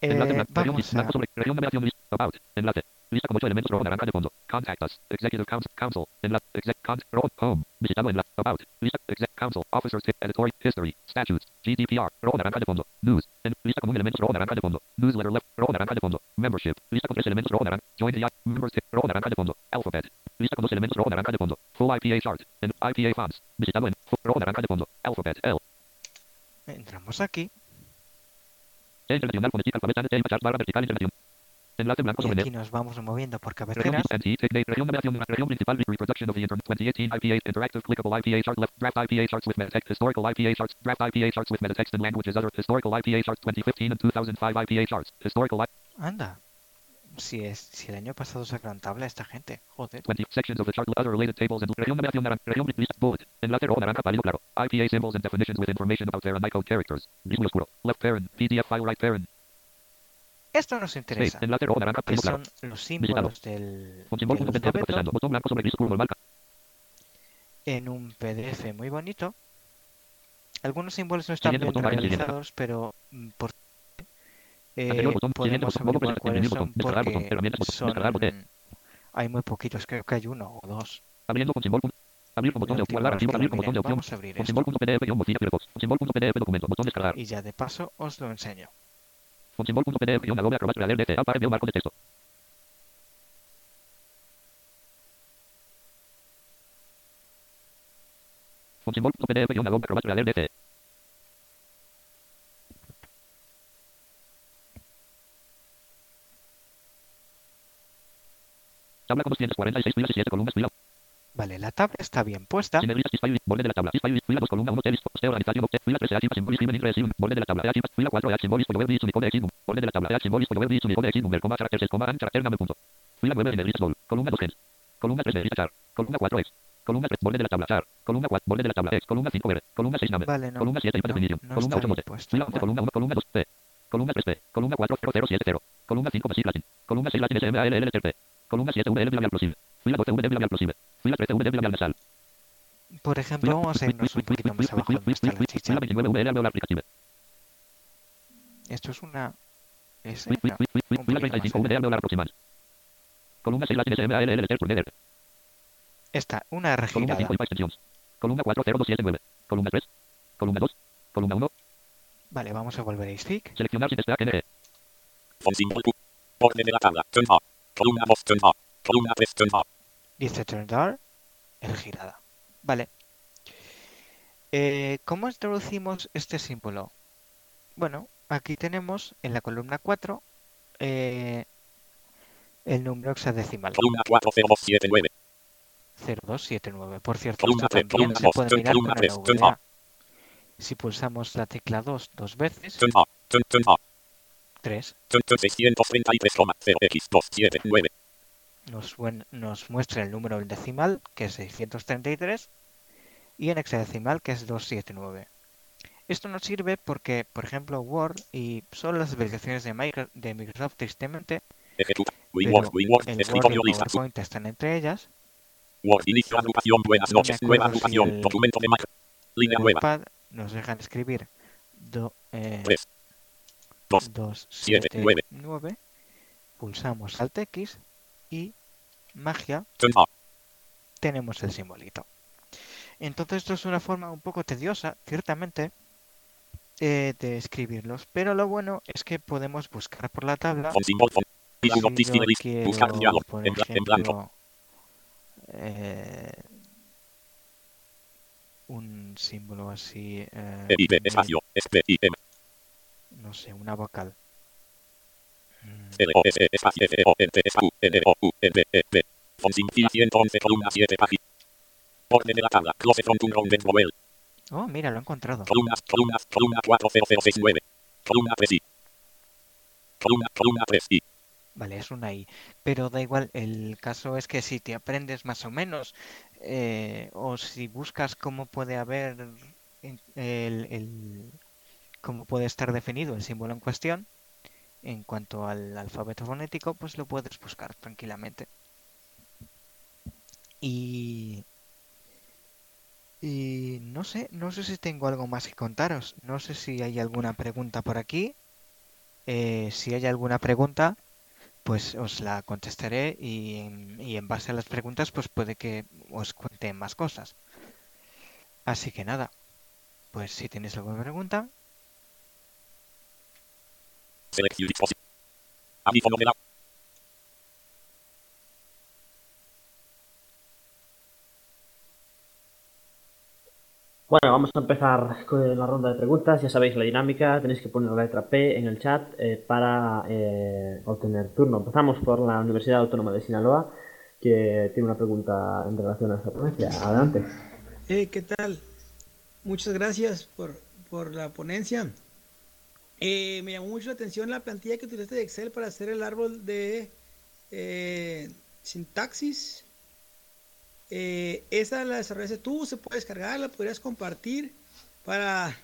Enlace, Eh, blanco, región, sobre, región, navegación, about, enlace. Lista con ocho elementos, rojo, naranja de fondo. Contact us, Executive Council, Council, enlace, exec, con, rojo, home, visitado, enlace, about, lista, exec, council, officers, editorial, history, statutes, GDPR, rojo, naranja de fondo, news, en, lista común, elementos, rojo, naranja de fondo, newsletter, left, rojo, naranja de fondo, membership, lista con tres elementos, rojo, naranja, join the rojo, naranja de fondo, alphabet, lista con dos elementos, rojo, naranja de fondo, full IPA chart, en, IPA fonts, visitado en, fu- rojo, naranja de fondo, alphabet, L, Entramos aquí E internacional, fonética, alfabet, N, T, chart, barra vertical, internación. Enlace blanco y sobre aquí nos vamos moviendo por cabeceras. NT, Take Región Navegación, Región Principal, Reproduction of the Intern 2018 IPA, Interactive Clickable IPA Chart Left, Draft IPA Charts with Metatext, Historical IPA Charts, Draft IPA Charts with Metatext and Languages Other, Historical IPA Charts 2015 and 2005 IPA Charts, Historical I- Anda. si es si el año pasado sacaron tabla esta gente, joder. 20 sections of the chart other related tables and región numeración naranja región list bullet enlace rojo naranja pálido claro IPA symbols and definitions with information about their Unicode characters gris oscuro left parent PDF file right parent Esto nos interesa, enlace rojo naranja que son los símbolos del, botón blanco sobre gris oscuro marca en un PDF muy bonito. Algunos símbolos no están Siguiente bien botón, página siguiente. realizados, pero mm, por eh, botón, podemos botón, averiguar cuáles son botón, botón, porque botón, son botón. hay muy poquitos, creo que hay uno o dos. abriendo con símbolo abrir con botón de opción guardar archivo abrir con botón de opción con guion documento botón descargar y ya de paso os lo enseño. Con símbolo punto PDF guion adobe acrobat veo marco de texto. Con símbolo punto PDF guion adobe acrobat reader DT Tabla con 246 filas y 7 columnas Vale, la tabla está bien puesta. sin negritas file borde de la tabla. File fila 2 columna 1 text posteo organización obte fila 3 h símbolo escriben inglés borde de la tabla h fila 4 h símbolo web y unicode x borde de la tabla h símbolo web y unicode x número coma caracteres coma an carácter name punto. Fila 9 en negritas bol columna 2 gens columna 3 negrita char. Columna 4 x columna 3 borde de la tabla char. Columna 4 borde de la tabla x columna 5 ver columna 6 name Vale, no. columna 7 no, definición. No columna está 8 bien mote. fila 11 columna 1 columna 2 p columna 3 p columna 4 0070 columna 5 basic latin columna 6 latin p columna 7 v l plosive fila 12 v labial plosive fila 13 v labial nasal Por ejemplo, vamos a irnos un poquito más abajo donde está la chicha. Fila 29 v alveolar aplicative Esto es una... Es Fila una- un poquito más 35 v allá. alveolar proximal columna 6 latin small letter por nether Esta, una Columna regirada. 5 y extensions. Columna 40279. Columna 3. Columna 2. Columna 1. Vale, vamos a volver a ISTIC. Seleccionar sin destaque NG. Font símbolo pu- Orden de la tabla. Turn A. Columna 2 turn A. Columna 3 turn A. Dice turn down, el girada. Vale. Eh, ¿Cómo introducimos este símbolo? Bueno, aquí tenemos en la columna 4 eh, el número hexadecimal Columna 40279. 0279. Por cierto, Columna esto tres, también columna se puede mirar con columna el tres, turn VBA. Si pulsamos la tecla 2 dos veces, Turn A. Turn turn A. 3 Turn turn 633,0x279. Nos, muestra el número en decimal, que es 633, y en hexadecimal, que es 279. Esto nos sirve porque, por ejemplo, Word y solo las aplicaciones de Micro- de Microsoft tristemente, pero el Word y el. PowerPoint están entre ellas. Word. Inicio agrupación. Buenas noches. Nueva agrupación. Documento de Mac. Línea nueva. nos dejan escribir do, eh, 3. 2. 2, siete, 7, nueve. 9. Pulsamos Alt X y magia, Turn A. tenemos el simbolito. Entonces esto es una forma un poco tediosa, ciertamente, eh, de escribirlos, pero lo bueno es que podemos buscar por la tabla. Font símbolo. Font. Fila 1. Si yo quiero, por ejemplo, eh, un símbolo así, eh, no sé, una vocal. L, O, S, espacio, F, O, N, T, S, U, N, O, U, N, B, B. Font sim- fila 111, columna 7, página. Orden de la tabla. Close front un rounded vowel. Oh, mira, lo he encontrado. Columnas, columnas, columna 40069. Columna 3 I. Columna, columna 3 I. Vale, es una I. Pero da igual, el caso es que si te aprendes más o menos, eh, o si buscas cómo puede haber el, el- cómo puede estar definido el símbolo en cuestión, en cuanto al alfabeto fonético, pues lo puedes buscar tranquilamente. Y. Y no sé, no sé si tengo algo más que contaros. No sé si hay alguna pregunta por aquí. Eh, si hay alguna pregunta, pues os la contestaré y en, y en base a las preguntas, pues puede que os cuente más cosas. Así que nada, pues si tenéis alguna pregunta, Selección dispositivo. Audífono de la. Bueno, vamos a empezar con la ronda de preguntas. Ya sabéis la dinámica. Tenéis que poner la letra P en el chat eh, para eh, obtener turno. Empezamos por la Universidad Autónoma de Sinaloa, que tiene una pregunta en relación a esta ponencia. Adelante. Eh, ¿Qué tal? Muchas gracias por, por la ponencia. Eh, me llamó mucho la atención la plantilla que utilizaste de Excel para hacer el árbol de eh, sintaxis. Eh, esa la desarrollaste tú, se puede descargar, la podrías compartir para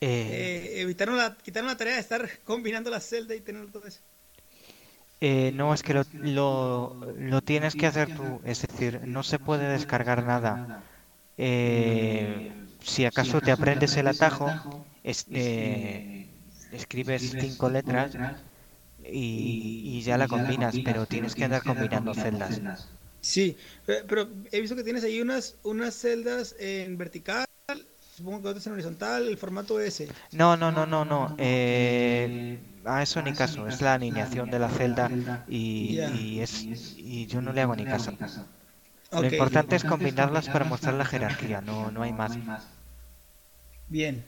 Eh, evitar una, quitar una tarea de estar (laughs) combinando la celda y tener todo eso. eh, no, es que lo, lo, lo tienes que hacer tú, es decir, no se puede descargar nada. Si acaso te aprendes el atajo, es- eh, escribes cinco letras y, y ya la combinas, pero tienes que andar combinando celdas. Sí, pe- pero he visto que tienes ahí unas, unas celdas en vertical, supongo que otras en horizontal, el formato S. No, no, no, no, no. eh, a eso ni caso, es la alineación de la celda y, y es, y yo no le hago ni caso. Lo importante es combinarlas para mostrar la jerarquía, no, no hay más. bien.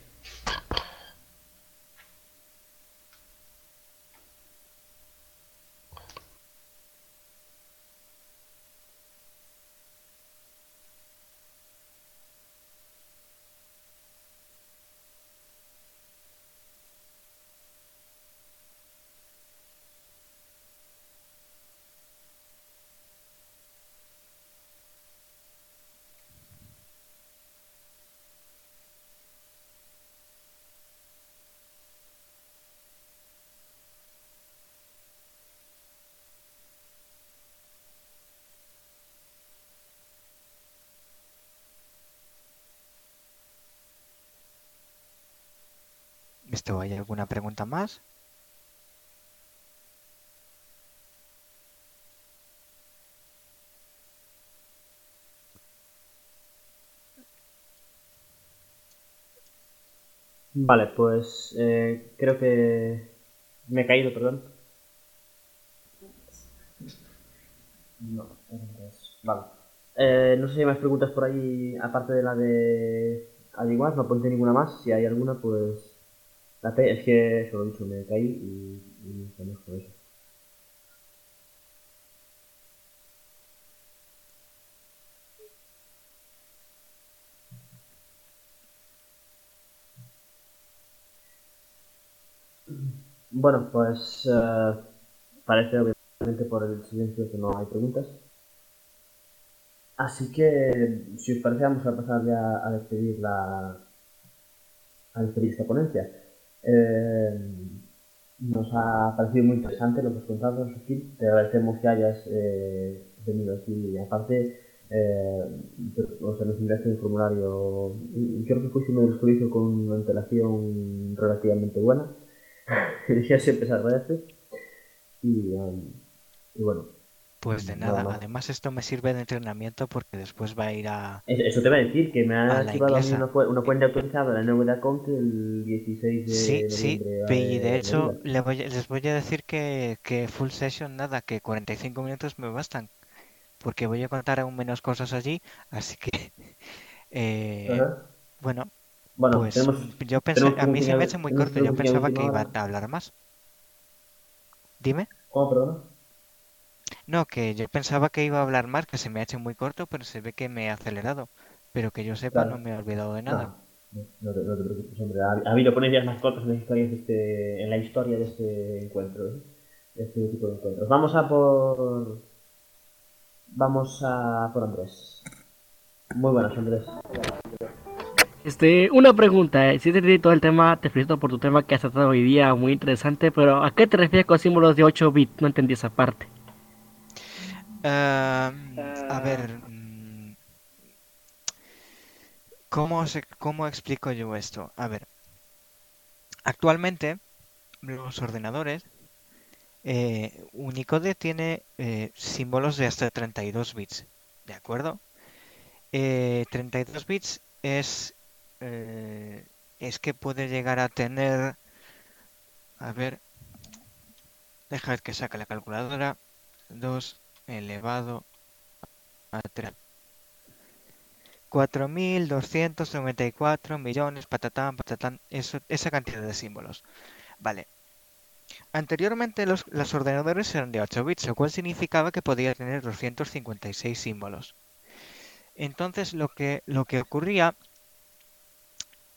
¿Esto hay alguna pregunta más? Vale, pues eh, creo que me he caído, perdón. No, entonces, vale. Eh, no sé si hay más preguntas por ahí, aparte de la de averiguar, no apunté ninguna más. Si hay alguna, pues es que, eso lo dicho, me caí y, y conozco eso. Bueno, pues eh, parece obviamente por el silencio que no hay preguntas. Así que, si os parece, vamos a pasar ya a despedir la a despedir esta ponencia. Eh, nos ha parecido muy interesante lo que has contado, Sofía. Te agradecemos que hayas eh, venido aquí. Aparte, eh, o sea, nos enviaste un formulario. Creo que fuiste uno de con una antelación relativamente buena. (laughs) ya siempre se agradece. Y, um, y bueno, Pues de Nada nada. más. Además esto me sirve de entrenamiento porque después va a ir a... es- eso te va a decir, que me ha activado a mí inglesa. una, cu- una cuenta autorizada de la nueva account el 16 de Sí, sí, y de hecho le voy les voy a decir que, que full session nada, que 45 minutos me bastan, porque voy a contar aún menos cosas allí, así que, (laughs) eh, bueno, Bueno, pues tenemos, yo pensé, tenemos a mí se me hace muy corto, yo pensaba que iba a hablar más. Dime. ¿Cómo, perdona? No, que yo pensaba que iba a hablar más, que se me ha hecho muy corto, pero se ve que me he acelerado. Pero que yo sepa, Claro. no me he olvidado de nada. No, no te, no te preocupes, hombre. Ha, ha habido ponencias más cortas en la, historia de este, en la historia de este encuentro, ¿eh? de este tipo de encuentros. Vamos a por. Vamos a por Andrés. Muy buenas, Andrés. Este, una pregunta, eh, si te entendí todo el tema, te felicito por tu tema que has tratado hoy día, muy interesante, pero ¿a qué te refieres con símbolos de 8 bits? No entendí esa parte. Ah, a ver, mm, ¿cómo, se- cómo explico yo esto? A ver, actualmente los ordenadores, eh, Unicode tiene eh, símbolos de hasta 32 bits, ¿de acuerdo? Eh, 32 bits es, eh, es que puede llegar a tener, a ver, dejad que saque la calculadora, 2 elevado a 3. 4.294 millones, patatán, patatán, eso, esa cantidad de símbolos. Vale. Anteriormente los, los ordenadores eran de 8 bits, lo cual significaba que podía tener 256 símbolos. Entonces lo que, lo que ocurría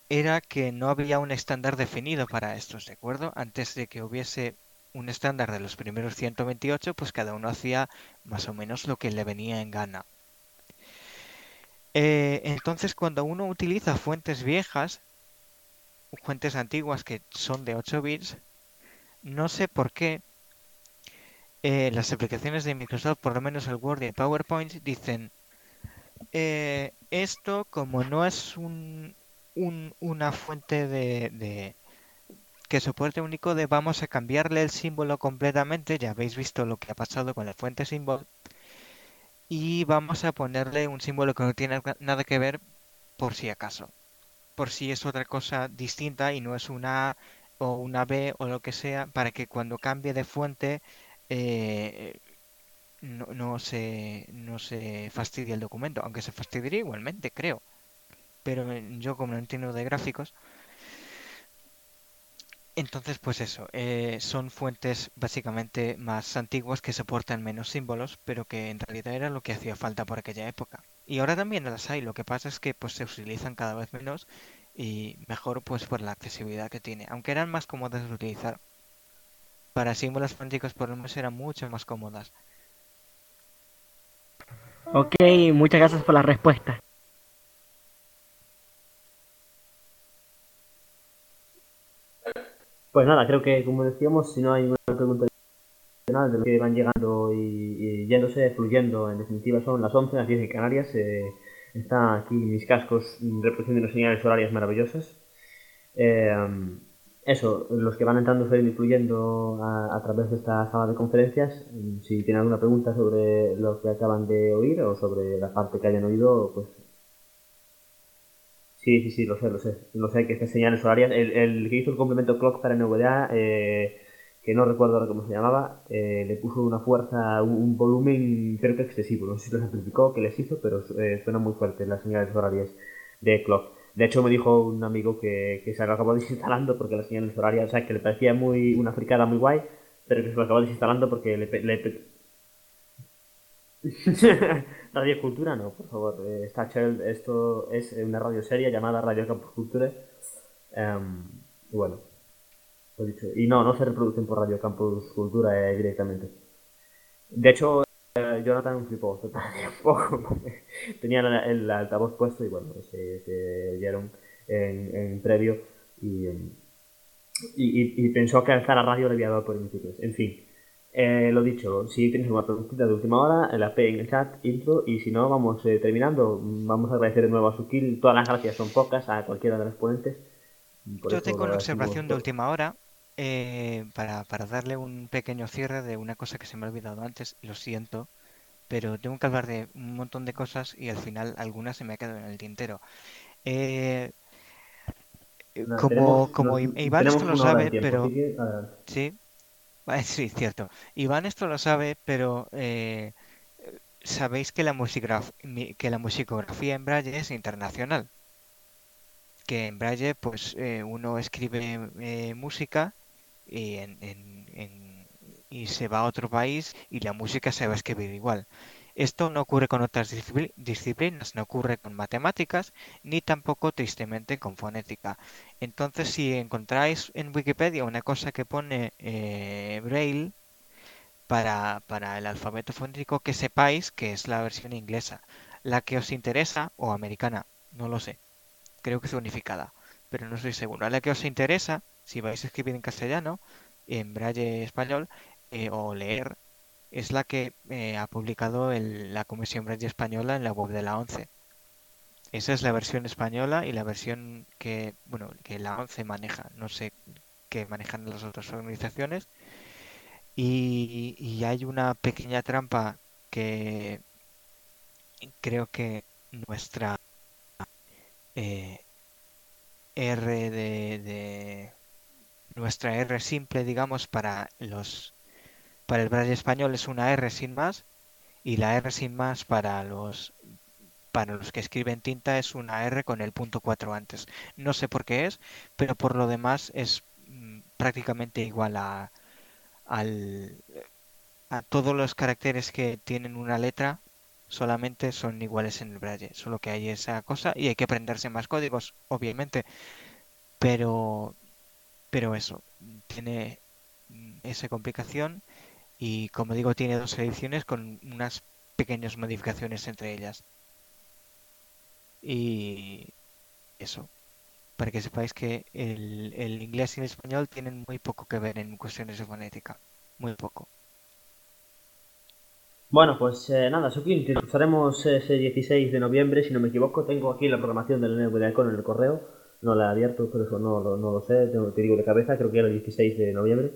era que no había un estándar definido para estos, ¿de acuerdo? Antes de que hubiese un estándar de los primeros 128, pues cada uno hacía más o menos lo que le venía en gana. Eh, entonces, cuando uno utiliza fuentes viejas, fuentes antiguas que son de 8 bits, no sé por qué eh, las aplicaciones de Microsoft, por lo menos el Word y el PowerPoint, dicen eh, esto como no es un, un- una fuente de, de- que soporte único de vamos a cambiarle el símbolo completamente, ya habéis visto lo que ha pasado con la fuente symbol, y vamos a ponerle un símbolo que no tiene na- nada que ver por si acaso, por si es otra cosa distinta y no es una A o una B o lo que sea, para que cuando cambie de fuente eh, no, no se, no se fastidie el documento, aunque se fastidiaría igualmente, creo. Pero eh, yo como no entiendo de gráficos, entonces pues eso, eh, son fuentes básicamente más antiguas que soportan menos símbolos, pero que en realidad era lo que hacía falta por aquella época. Y ahora también las hay, lo que pasa es que pues se utilizan cada vez menos y mejor pues por la accesibilidad que tiene, aunque eran más cómodas de utilizar. Para símbolos cuánticos por lo menos eran mucho más cómodas. Ok, muchas gracias por la respuesta. Pues nada, creo que como decíamos, si no hay una pregunta adicional de los que van llegando y, y yéndose, fluyendo, en definitiva son las 11, las 10 de Canarias. eh, está aquí mis cascos reproduciendo unas señales horarias maravillosas. Eh, eso, los que van entrando van incluyendo a, a través de esta sala de conferencias. mm, Si tienen alguna pregunta sobre lo que acaban de oír o sobre la parte que hayan oído, pues Sí, sí, sí, lo sé, lo sé. Lo sé que estas señales horarias. El, el que hizo el complemento clock para NVDA, eh, que no recuerdo ahora cómo se llamaba, eh, le puso una fuerza, un, volumen creo que excesivo. No sé si lo simplificó, que les hizo, pero eh, suena muy fuerte las señales horarias de clock. De hecho, me dijo un amigo que, que se lo acabó desinstalando porque las señales horarias, o sea, que le parecía muy una fricada muy guay, pero que se lo acabó desinstalando porque le, le (laughs) (laughs) Radio Cultura, no, por favor. Eh, está Child, esto es una radio seria llamada Radio Campus Cultura. Em, y bueno. Y no, no se reproducen por Radio Campus Cultura eh, directamente. De hecho, eh, Jonathan flipó (laughs) poco. Tenía el, altavoz puesto y bueno, se, oyeron en, en previo y, em, y, y- y pensó que alzar la radio le había dado por emitirlos. En fin. Eh, lo dicho, si tienes alguna preguntita de última hora, la P en el chat, intro, y si no, vamos eh, terminando. Vamos a agradecer de nuevo a Sukil, todas las gracias son pocas, a cualquiera de los ponentes. Por Yo tengo una observación de última hora eh, para, para darle un pequeño cierre de una cosa que se me ha olvidado antes, lo siento, pero tengo que hablar de un montón de cosas y al final algunas se me ha quedado en el tintero. Eh, Nada, como, tenemos- como I- Iván esto lo sabe, pero sí, (laughs) sí, cierto. Iván esto lo sabe, pero eh, sabéis que la que la musicografía en Braille es internacional. Que en Braille, pues eh, uno escribe eh, música y, en- en- y se va a otro país y la música se va a escribir igual. Esto no ocurre con otras discipli- disciplinas, no ocurre con matemáticas, ni tampoco tristemente con fonética. Entonces, si encontráis en Wikipedia una cosa que pone eh, Braille para, para el alfabeto fonético, que sepáis que es la versión inglesa. La que os interesa, o americana, no lo sé. Creo que es unificada, pero no estoy seguro. La que os interesa, si vais a escribir en castellano, en braille español, eh, o leer, es la que eh, ha publicado el- la Comisión Braille Española en la web de la ONCE. Esa es la versión española y la versión que, bueno, que la ONCE maneja. No sé qué manejan las otras organizaciones. Y, hay una pequeña trampa que creo que nuestra eh, R de- nuestra R simple, digamos, para los para el braille español es una R sin más y la R sin más para los para los que escriben tinta es una R con el punto 4 antes. No sé por qué es, pero por lo demás es mm, prácticamente igual a, al, a todos los caracteres que tienen una letra, solamente son iguales en el braille. Solo que hay esa cosa y hay que aprenderse más códigos, obviamente. Pero, pero eso, tiene mm, esa complicación y como digo tiene dos ediciones con unas pequeñas modificaciones entre ellas. Y eso, para que sepáis que el, el inglés y el español tienen muy poco que ver en cuestiones de fonética, muy poco. Bueno, pues eh, nada, Suki, te escucharemos ese 16 de noviembre, si no me equivoco. Tengo aquí la programación del NVDACON en el correo. No la he abierto, pero eso no, lo- no lo sé, te digo de cabeza, creo que era el 16 de noviembre.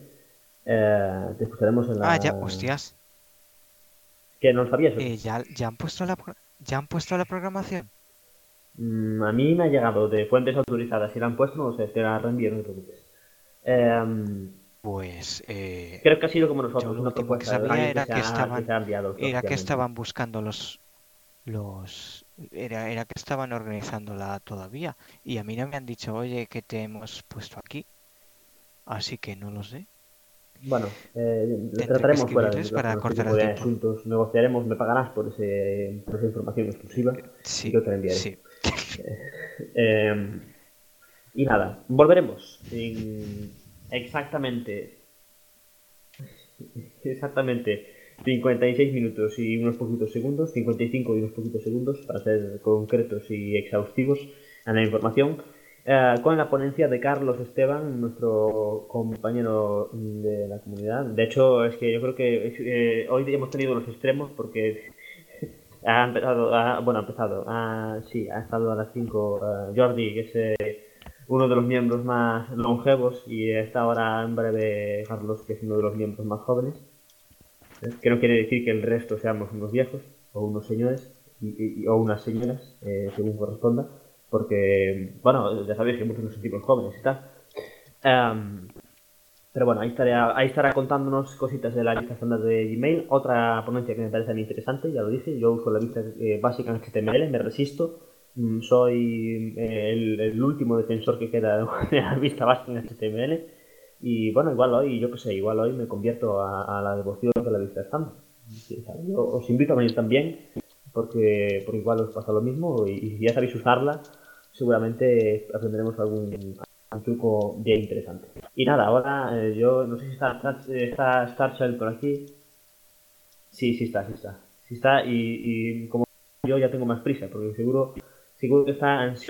Eh, te escucharemos en la... Ah, ya, hostias, Que no lo sabías. eh, ya, ya han puesto la, ya han puesto la programación. Mm, a mí me ha llegado de fuentes autorizadas. Si la han puesto, no sé, te la reenvío, no te preocupes. Eh, Pues eh, creo que ha sido como nosotros, Yo lo último que sabía era que ha- estaban- enviado era que estaban buscando los los era, era que estaban organizándola todavía y a mí no me han dicho oye que te hemos puesto aquí así que no lo sé Bueno, eh, lo trataremos fuera para cortar el tiempo. asuntos. Negociaremos, me pagarás por, ese, por esa información exclusiva. sí Yo te la enviaré. sí (laughs) Eh, y nada, volveremos en exactamente exactamente 56 minutos y unos poquitos segundos, 55 y unos poquitos segundos para ser concretos y exhaustivos en la información, eh, con la ponencia de Carlos Esteban, nuestro compañero de la comunidad. De hecho, es que yo creo que eh, hoy hemos tenido los extremos porque (laughs) ha empezado, ha- bueno, ha empezado, ha- sí, ha estado a las 5 Jordi, que es eh, uno de los miembros más longevos, y está ahora en breve Carlos, que es uno de los miembros más jóvenes. ¿eh? Que no quiere decir que el resto seamos unos viejos, o unos señores, y- y- o unas señoras, eh, según corresponda, porque, bueno, ya sabéis que muchos nos sentimos jóvenes y tal. Em, pero bueno, ahí estará, ahí estará contándonos cositas de la lista estándar de Gmail. Otra ponencia que me parece mí interesante, ya lo dije, yo uso la lista eh, básica en HTML, me resisto. Mm, Soy eh, el, último defensor que queda (laughs) de la vista básica en HTML. Y bueno, igual hoy, yo qué sé, igual hoy me convierto a, la devoción de la lista estándar. Yo os invito a venir también, porque, porque igual os pasa lo mismo y, ya sabéis usarla, seguramente aprenderemos algún, truco bien interesante. Y nada, ahora eh, yo no sé si está, está, está Starchild por aquí. Sí, sí está, sí está. Sí está y, y como yo ya tengo más prisa, porque seguro, seguro que está ansioso